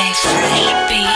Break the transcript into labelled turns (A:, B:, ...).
A: DJ Fresh beat.